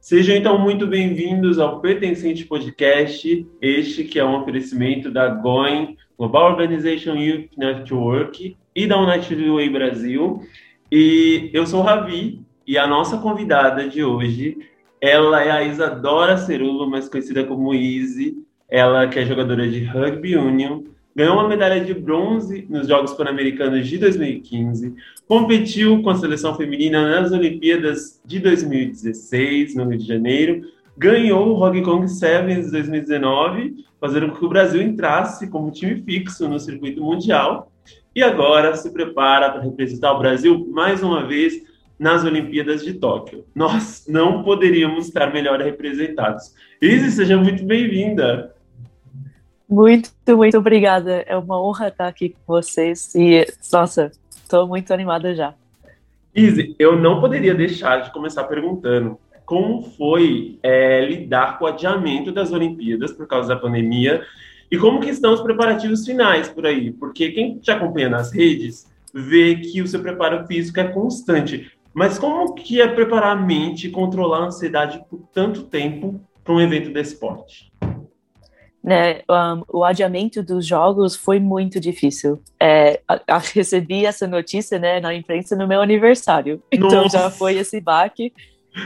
Sejam então muito bem-vindos ao Pertencente Podcast, este que é um oferecimento da GOIN, Global Organization Youth Network e da United Brasil. E eu sou o Ravi e a nossa convidada de hoje, ela é a Isadora Cerulo, mais conhecida como Izzy. Ela que é jogadora de Rugby Union, ganhou uma medalha de bronze nos Jogos Pan-Americanos de 2015, competiu com a seleção feminina nas Olimpíadas de 2016, no Rio de Janeiro, ganhou o Hong Kong Sevens 2019, fazendo com que o Brasil entrasse como time fixo no circuito mundial, e agora se prepara para representar o Brasil mais uma vez nas Olimpíadas de Tóquio. Nós não poderíamos estar melhor representados. Izzy, seja muito bem-vinda. Muito, muito obrigada. É uma honra estar aqui com vocês. E, nossa, estou muito animada já. Izzy, eu não poderia deixar de começar perguntando como foi é, lidar com o adiamento das Olimpíadas por causa da pandemia e como que estão os preparativos finais por aí, porque quem te acompanha nas redes vê que o seu preparo físico é constante, mas como que é preparar a mente e controlar a ansiedade por tanto tempo para um evento desse porte? Né, um, o adiamento dos jogos foi muito difícil. É, a, a, recebi essa notícia né, na imprensa no meu aniversário. Então Nossa. já foi esse baque,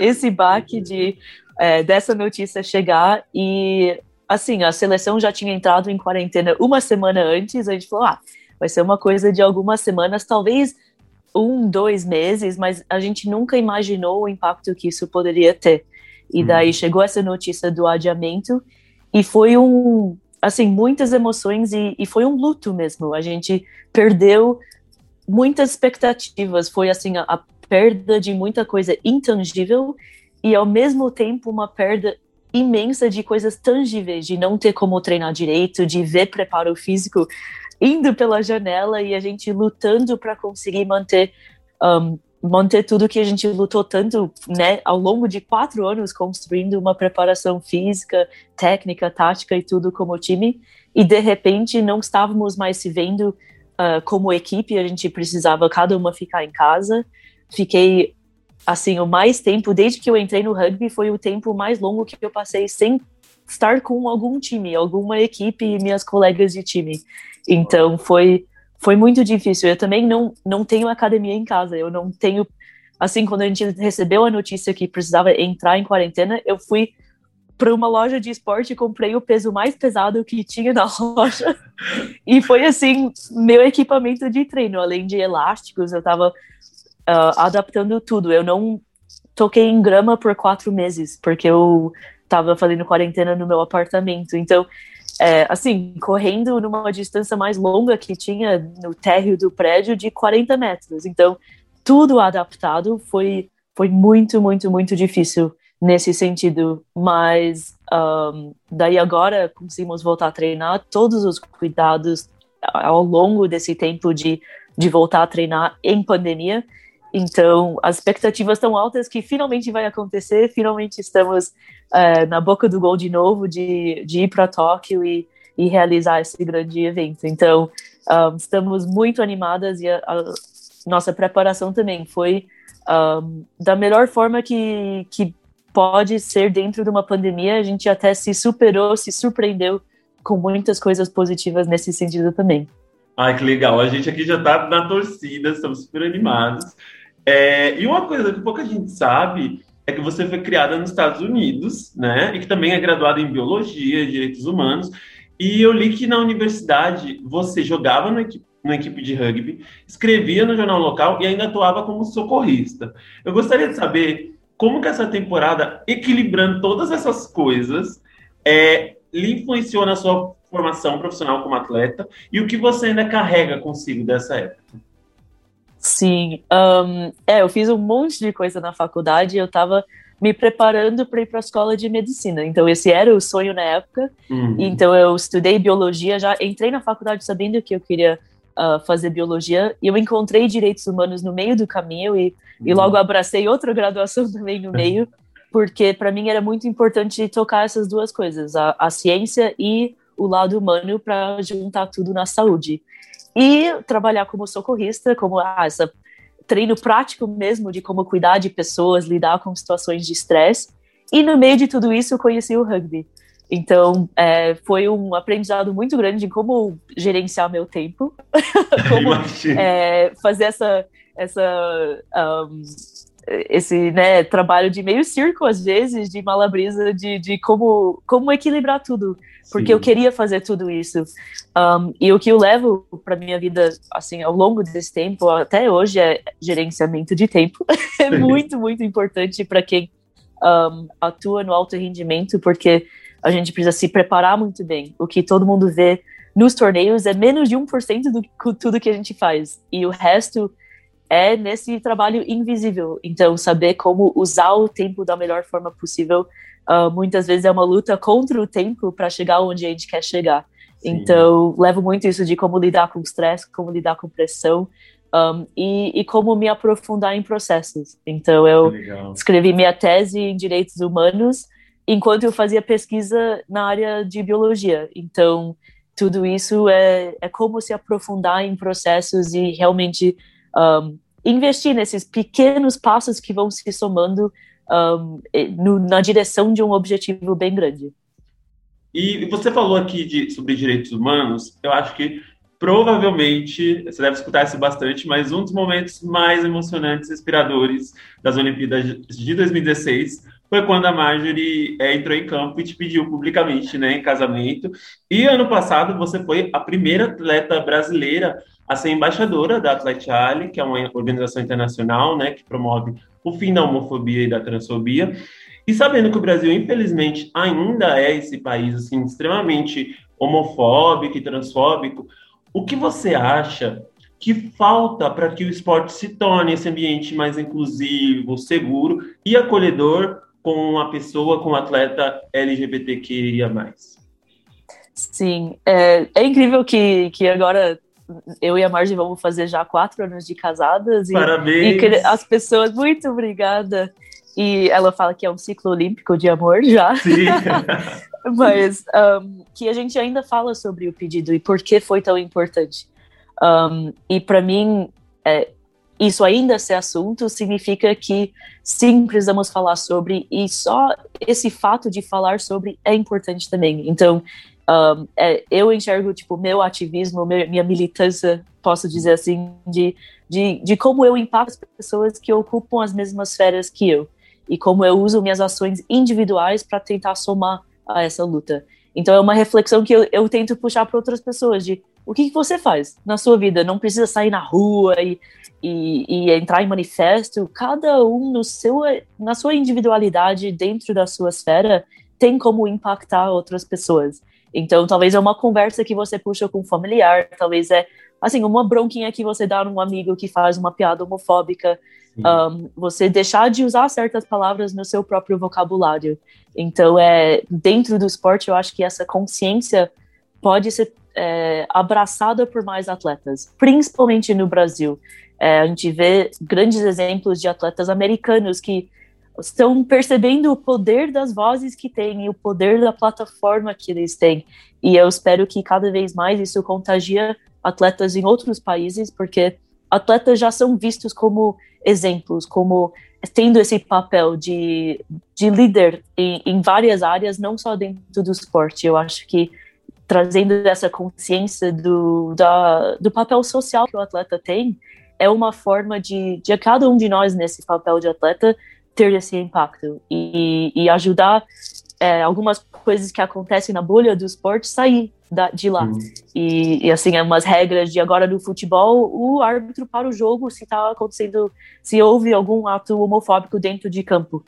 esse baque de é, dessa notícia chegar e assim a seleção já tinha entrado em quarentena uma semana antes. A gente falou, ah, vai ser uma coisa de algumas semanas, talvez um, dois meses, mas a gente nunca imaginou o impacto que isso poderia ter. E daí hum. chegou essa notícia do adiamento e foi um, assim, muitas emoções e, e foi um luto mesmo. A gente perdeu muitas expectativas. Foi, assim, a, a perda de muita coisa intangível e, ao mesmo tempo, uma perda imensa de coisas tangíveis, de não ter como treinar direito, de ver preparo físico indo pela janela e a gente lutando para conseguir manter um, manter tudo que a gente lutou tanto, né, ao longo de quatro anos construindo uma preparação física, técnica, tática e tudo como time, e de repente não estávamos mais se vendo uh, como equipe, a gente precisava cada uma ficar em casa. Fiquei assim o mais tempo desde que eu entrei no rugby foi o tempo mais longo que eu passei sem estar com algum time, alguma equipe e minhas colegas de time. Então foi foi muito difícil. Eu também não, não tenho academia em casa, eu não tenho. Assim, quando a gente recebeu a notícia que precisava entrar em quarentena, eu fui para uma loja de esporte e comprei o peso mais pesado que tinha na loja. e foi assim, meu equipamento de treino, além de elásticos, eu estava uh, ah, adaptando tudo. Eu não toquei em grama por quatro meses, porque eu estava fazendo quarentena no meu apartamento. Então, é, assim, correndo numa distância mais longa que tinha no térreo do prédio de 40 metros. Então, tudo adaptado foi, foi muito, muito, muito difícil nesse sentido. Mas um, daí agora conseguimos voltar a treinar todos os cuidados ao longo desse tempo de, de voltar a treinar em pandemia. Então, as expectativas estão altas que finalmente vai acontecer, finalmente estamos é, na boca do gol de novo, de, de ir para Tóquio e, e, realizar esse grande evento. Então, um, estamos muito animadas e a, a, nossa preparação também foi um, da melhor forma que, que pode ser dentro de uma pandemia. A gente até se superou, se surpreendeu com muitas coisas positivas nesse sentido também. Ai, que legal. A gente aqui já está na torcida, estamos super animados. É, e uma coisa que pouca gente sabe é que você foi criada nos Estados Unidos, né? E que também é graduada em Biologia Direitos Humanos. E eu li que na universidade você jogava na equipe, na equipe de rugby, escrevia no jornal local e ainda atuava como socorrista. Eu gostaria de saber como que essa temporada, equilibrando todas essas coisas, é, lhe influenciou na sua formação profissional como atleta e o que você ainda carrega consigo dessa época. Sim, um, é, eu fiz um monte de coisa na faculdade. Eu estava me preparando para ir para a escola de medicina. Então esse era o sonho na época. Uhum. Então eu estudei biologia, já entrei na faculdade sabendo que eu queria uh, fazer biologia. E eu encontrei direitos humanos no meio do caminho e, uhum. e logo abracei outra graduação também no meio, porque para mim era muito importante tocar essas duas coisas, a, a ciência e o lado humano para juntar tudo na saúde e trabalhar como socorrista, como ah, essa treino prático mesmo de como cuidar de pessoas, lidar com situações de estresse. E no meio de tudo isso, eu conheci o rugby. Então, é, foi um aprendizado muito grande de como gerenciar meu tempo, como é, fazer essa, essa um, esse né, trabalho de meio circo, às vezes, de malabrisa, de, de como, como equilibrar tudo, porque Sim. eu queria fazer tudo isso. Um, e o que eu levo para minha vida, assim, ao longo desse tempo, até hoje, é gerenciamento de tempo. é muito, muito importante para quem um, atua no alto rendimento, porque a gente precisa se preparar muito bem. O que todo mundo vê nos torneios é menos de 1% do tudo que a gente faz. E o resto é nesse trabalho invisível. Então, saber como usar o tempo da melhor forma possível, uh, muitas vezes é uma luta contra o tempo para chegar onde a gente quer chegar. Sim. Então, levo muito isso de como lidar com estresse, como lidar com pressão. Um, e, e, como me aprofundar em processos. Então, eu escrevi minha tese em direitos humanos enquanto eu fazia pesquisa na área de biologia. Então, tudo isso é, é como se aprofundar em processos e realmente um, investir nesses pequenos passos que vão se somando um, no, na direção de um objetivo bem grande. E você falou aqui de, sobre direitos humanos, eu acho que provavelmente, você deve escutar isso bastante, mas um dos momentos mais emocionantes e inspiradores das Olimpíadas de 2016 foi quando a Marjorie é, entrou em campo e te pediu publicamente né, em casamento. E ano passado você foi a primeira atleta brasileira a ser embaixadora da Atletiale, que é uma organização internacional né, que promove o fim da homofobia e da transfobia. E sabendo que o Brasil, infelizmente, ainda é esse país assim, extremamente homofóbico e transfóbico, o que você acha que falta para que o esporte se torne esse ambiente mais inclusivo, seguro e acolhedor com a pessoa, com o atleta LGBTQIA+. Sim, é, é incrível que, que agora eu e a Marge vamos fazer já quatro anos de casadas. E, Parabéns! E as pessoas, muito obrigada. E ela fala que é um ciclo olímpico de amor já. Sim. Mas um, que a gente ainda fala sobre o pedido e por que foi tão importante. Um, e para mim, é, isso ainda ser assunto significa que sim, precisamos falar sobre, e só esse fato de falar sobre é importante também. Então, um, é, eu enxergo, tipo, meu ativismo, minha militância, posso dizer assim, de, de, de como eu impacto as pessoas que ocupam as mesmas férias que eu, e como eu uso minhas ações individuais para tentar somar a essa luta. Então, é uma reflexão que eu, eu tento puxar para outras pessoas, de o que, que, você faz na sua vida? Não precisa sair na rua e, e, e, entrar em manifesto. Cada um no seu, na sua individualidade, dentro da sua esfera, tem como impactar outras pessoas. Então, talvez é uma conversa que você puxa com um familiar, talvez é, assim, uma bronquinha que você dá num amigo que faz uma piada homofóbica, um, você deixar de usar certas palavras no seu próprio vocabulário. Então, é dentro do esporte, eu acho que essa consciência pode ser é, abraçada por mais atletas, principalmente no Brasil. É, a gente vê grandes exemplos de atletas americanos que estão percebendo o poder das vozes que têm e o poder da plataforma que eles têm. E eu espero que cada vez mais isso contagia atletas em outros países, porque atletas já são vistos como exemplos, como tendo esse papel de, de líder em, em várias áreas, não só dentro do esporte. Eu acho que trazendo essa consciência do, da, do papel social que o atleta tem, é uma forma de, de cada um de nós nesse papel de atleta ter esse impacto e, e ajudar é, algumas coisas que acontecem na bolha do esporte sair da, de lá. Uhum. E, e, assim, é umas regras de agora no futebol, o árbitro para o jogo se está acontecendo, se houve algum ato homofóbico dentro de campo.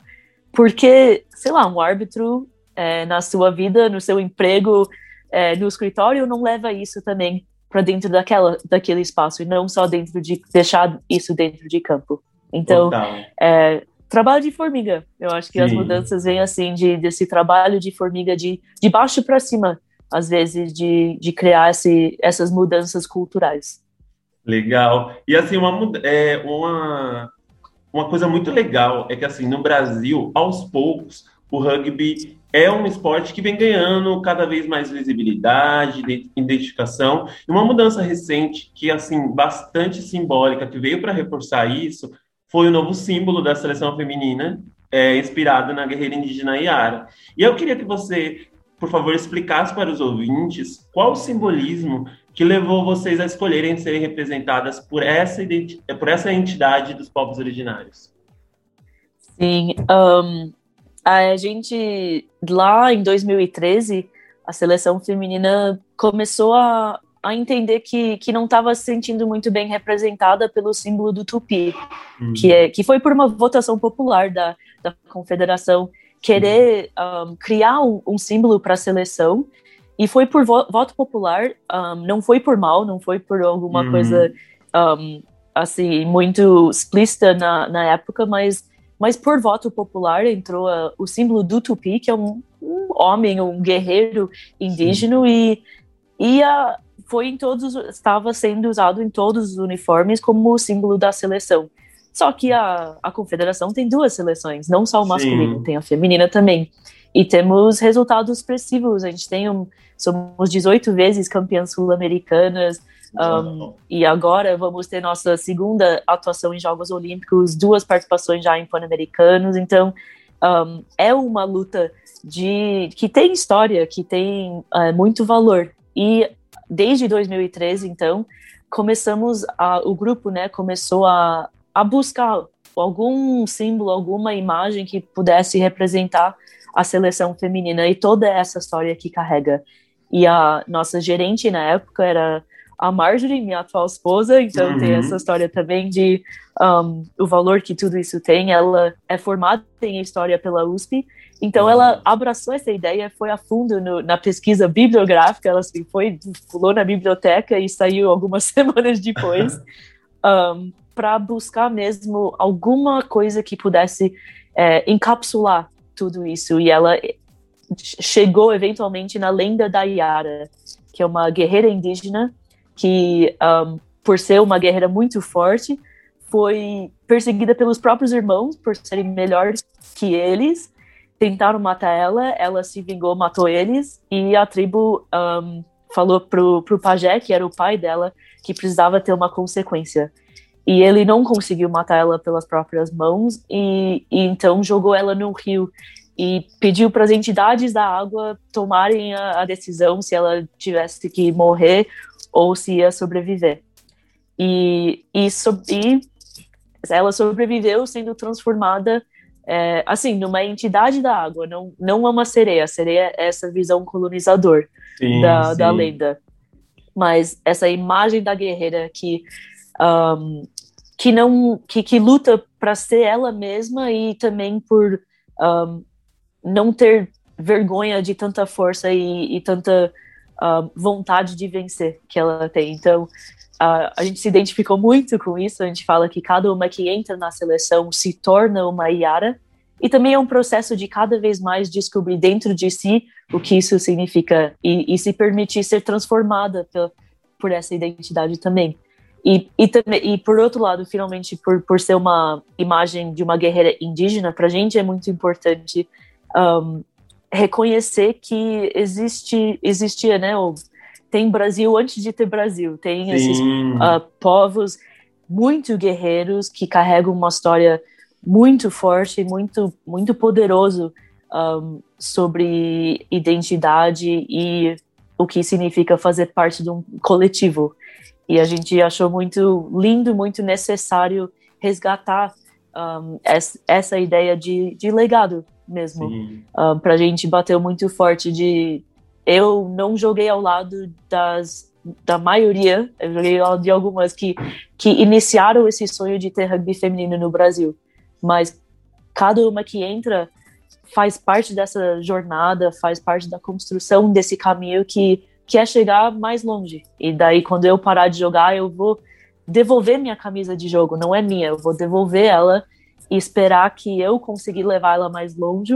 Porque, sei lá, um árbitro é, na sua vida, no seu emprego, é, no escritório, não leva isso também para dentro daquela, daquele espaço, e não só dentro de deixar isso dentro de campo. Então, é, trabalho de formiga. Eu acho que Sim. as mudanças vêm assim de desse trabalho de formiga de, de baixo para cima, às vezes de, de criar esse, essas mudanças culturais. Legal. E assim uma é, uma uma coisa muito legal é que assim no Brasil, aos poucos, o rugby é um esporte que vem ganhando cada vez mais visibilidade, identificação. E uma mudança recente que assim bastante simbólica que veio para reforçar isso foi o novo símbolo da seleção feminina, é, inspirado na guerreira indígena Yara. E eu queria que você, por favor, explicasse para os ouvintes qual o simbolismo que levou vocês a escolherem serem representadas por essa, por essa entidade dos povos originários. Sim, um, a gente lá em 2013 a seleção feminina começou a, a entender que, que não estava se sentindo muito bem representada pelo símbolo do tupi, uhum. que, é, que foi por uma votação popular da, da confederação querer um, criar um, um símbolo para a seleção e foi por vo voto popular, um, não foi por mal, não foi por alguma uhum. coisa assim muito explícita na, na época, mas mas por voto popular entrou uh, o símbolo do Tupi, que é um, um homem, um guerreiro indígena, Sim. e, e uh, foi em todos, estava sendo usado em todos os uniformes como símbolo da seleção. Só que a, a confederação tem duas seleções, não só o masculino, Sim. tem a feminina também. E temos resultados expressivos. A gente tem um, somos 18 vezes campeãs sul-americanas, um, e agora vamos ter nossa segunda atuação em Jogos Olímpicos, duas participações já em Pan-Americanos. Então, um, é uma luta de que tem história, que tem uh, muito valor. E desde 2013, então, começamos a, o grupo, né, começou a, a buscar algum símbolo, alguma imagem que pudesse representar a seleção feminina e toda essa história que carrega. E a nossa gerente na época era a Marjorie, minha atual esposa, então uhum. tem essa história também de um, o valor que tudo isso tem. Ela é formada em História pela USP, então uhum. ela abraçou essa ideia, foi a fundo no, na pesquisa bibliográfica, ela assim, foi, pulou na biblioteca e saiu algumas semanas depois um, para buscar mesmo alguma coisa que pudesse é, encapsular tudo isso. E ela chegou eventualmente na lenda da Yara, que é uma guerreira indígena que, um, por ser uma guerreira muito forte, foi perseguida pelos próprios irmãos por serem melhores que eles. Tentaram matar ela, ela se vingou, matou eles, e a tribo um, falou pro, pro pajé, que era o pai dela, que precisava ter uma consequência. E ele não conseguiu matar ela pelas próprias mãos, e, e então jogou ela no rio e pediu para as entidades da água tomarem a, a, decisão se ela tivesse que morrer ou se ia sobreviver. E, e, so, e ela sobreviveu sendo transformada, é, assim, numa entidade da água, não, não é uma sereia. A sereia é essa visão colonizador sim, da, sim. da lenda. Mas essa imagem da guerreira que, um, que, não, que, que luta para ser ela mesma e também por um, não ter vergonha de tanta força e, e tanta uh, vontade de vencer que ela tem. Então, uh, a gente se identificou muito com isso. A gente fala que cada uma que entra na seleção se torna uma Yara. E também é um processo de cada vez mais descobrir dentro de si o que isso significa e, e se permitir ser transformada por, por essa identidade também. E, e, também, e por outro lado, finalmente, por, por ser uma imagem de uma guerreira indígena, para a gente é muito importante um, reconhecer que existe, existia, né? Tem Brasil antes de ter Brasil, tem Sim. esses uh, povos muito guerreiros que carregam uma história muito forte, muito, muito poderoso um, sobre identidade e o que significa fazer parte de um coletivo. E a gente achou muito lindo, muito necessário resgatar um, essa, essa ideia de, de legado mesmo. Uh, pra gente bateu muito forte de eu não joguei ao lado das da maioria, eu joguei ao lado de algumas que que iniciaram esse sonho de ter rugby feminino no Brasil, mas cada uma que entra faz parte dessa jornada, faz parte da construção desse caminho que que é chegar mais longe. E daí quando eu parar de jogar, eu vou devolver minha camisa de jogo, não é minha, eu vou devolver ela e esperar que eu consegui levar ela mais longe,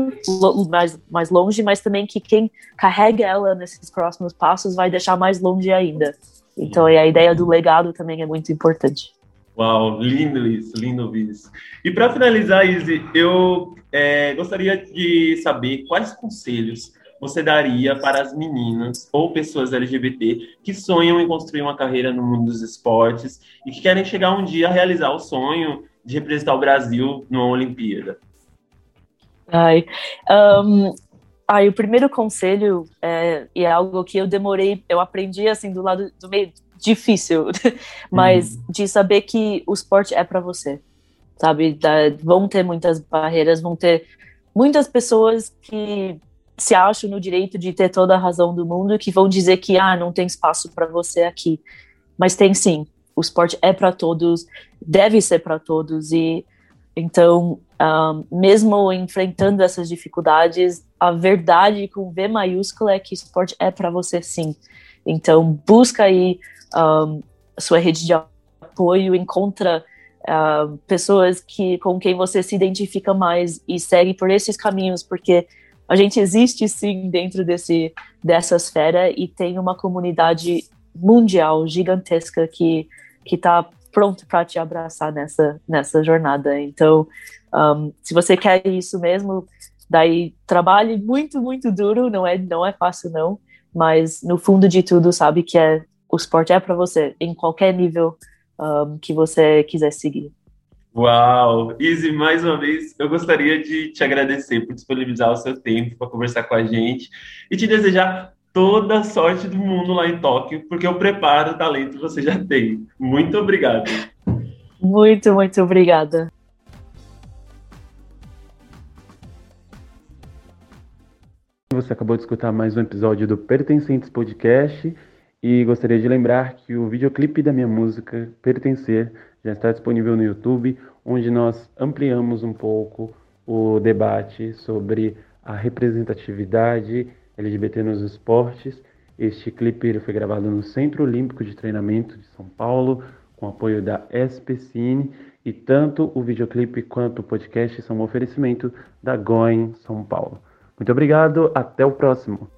mais, mais longe, mas também que quem carrega ela nesses próximos passos vai deixar mais longe ainda. Então, a ideia do legado também é muito importante. Uau, lindo isso, lindo isso. E para finalizar, Izzy, eu é, gostaria de saber quais conselhos você daria para as meninas ou pessoas LGBT que sonham em construir uma carreira no mundo dos esportes e que querem chegar um dia a realizar o sonho de representar o Brasil numa Olimpíada? Ai, um, ai, o primeiro conselho é, e é algo que eu demorei, eu aprendi assim do lado do meio difícil, mas uhum. de saber que o esporte é para você, sabe? Da, vão ter muitas barreiras, vão ter muitas pessoas que se acham no direito de ter toda a razão do mundo que vão dizer que ah, não tem espaço para você aqui. Mas tem sim. O esporte é para todos, deve ser para todos e então, um, mesmo enfrentando essas dificuldades, a verdade com V maiúscula é que esporte é para você sim. Então, busca aí um, sua rede de apoio, encontra uh, pessoas que com quem você se identifica mais e segue por esses caminhos, porque a gente existe sim dentro desse dessa esfera e tem uma comunidade mundial gigantesca que que está pronto para te abraçar nessa nessa jornada. Então, um, se você quer isso mesmo, daí trabalhe muito muito duro. Não é não é fácil não, mas no fundo de tudo sabe que é o esporte é para você em qualquer nível um, que você quiser seguir. Uau! Izzy, mais uma vez, eu gostaria de te agradecer por disponibilizar o seu tempo para conversar com a gente e te desejar toda a sorte do mundo lá em Tóquio, porque o preparo, o talento você já tem. Muito obrigado. Muito, muito obrigada. Você acabou de escutar mais um episódio do Pertencentes Podcast e gostaria de lembrar que o videoclipe da minha música Pertencer já está disponível no YouTube, onde nós ampliamos um pouco o debate sobre a representatividade LGBT nos esportes. Este clipe foi gravado no Centro Olímpico de Treinamento de São Paulo, com apoio da SPCine, e tanto o videoclipe quanto o podcast são um oferecimento da Going São Paulo. Muito obrigado, até o próximo.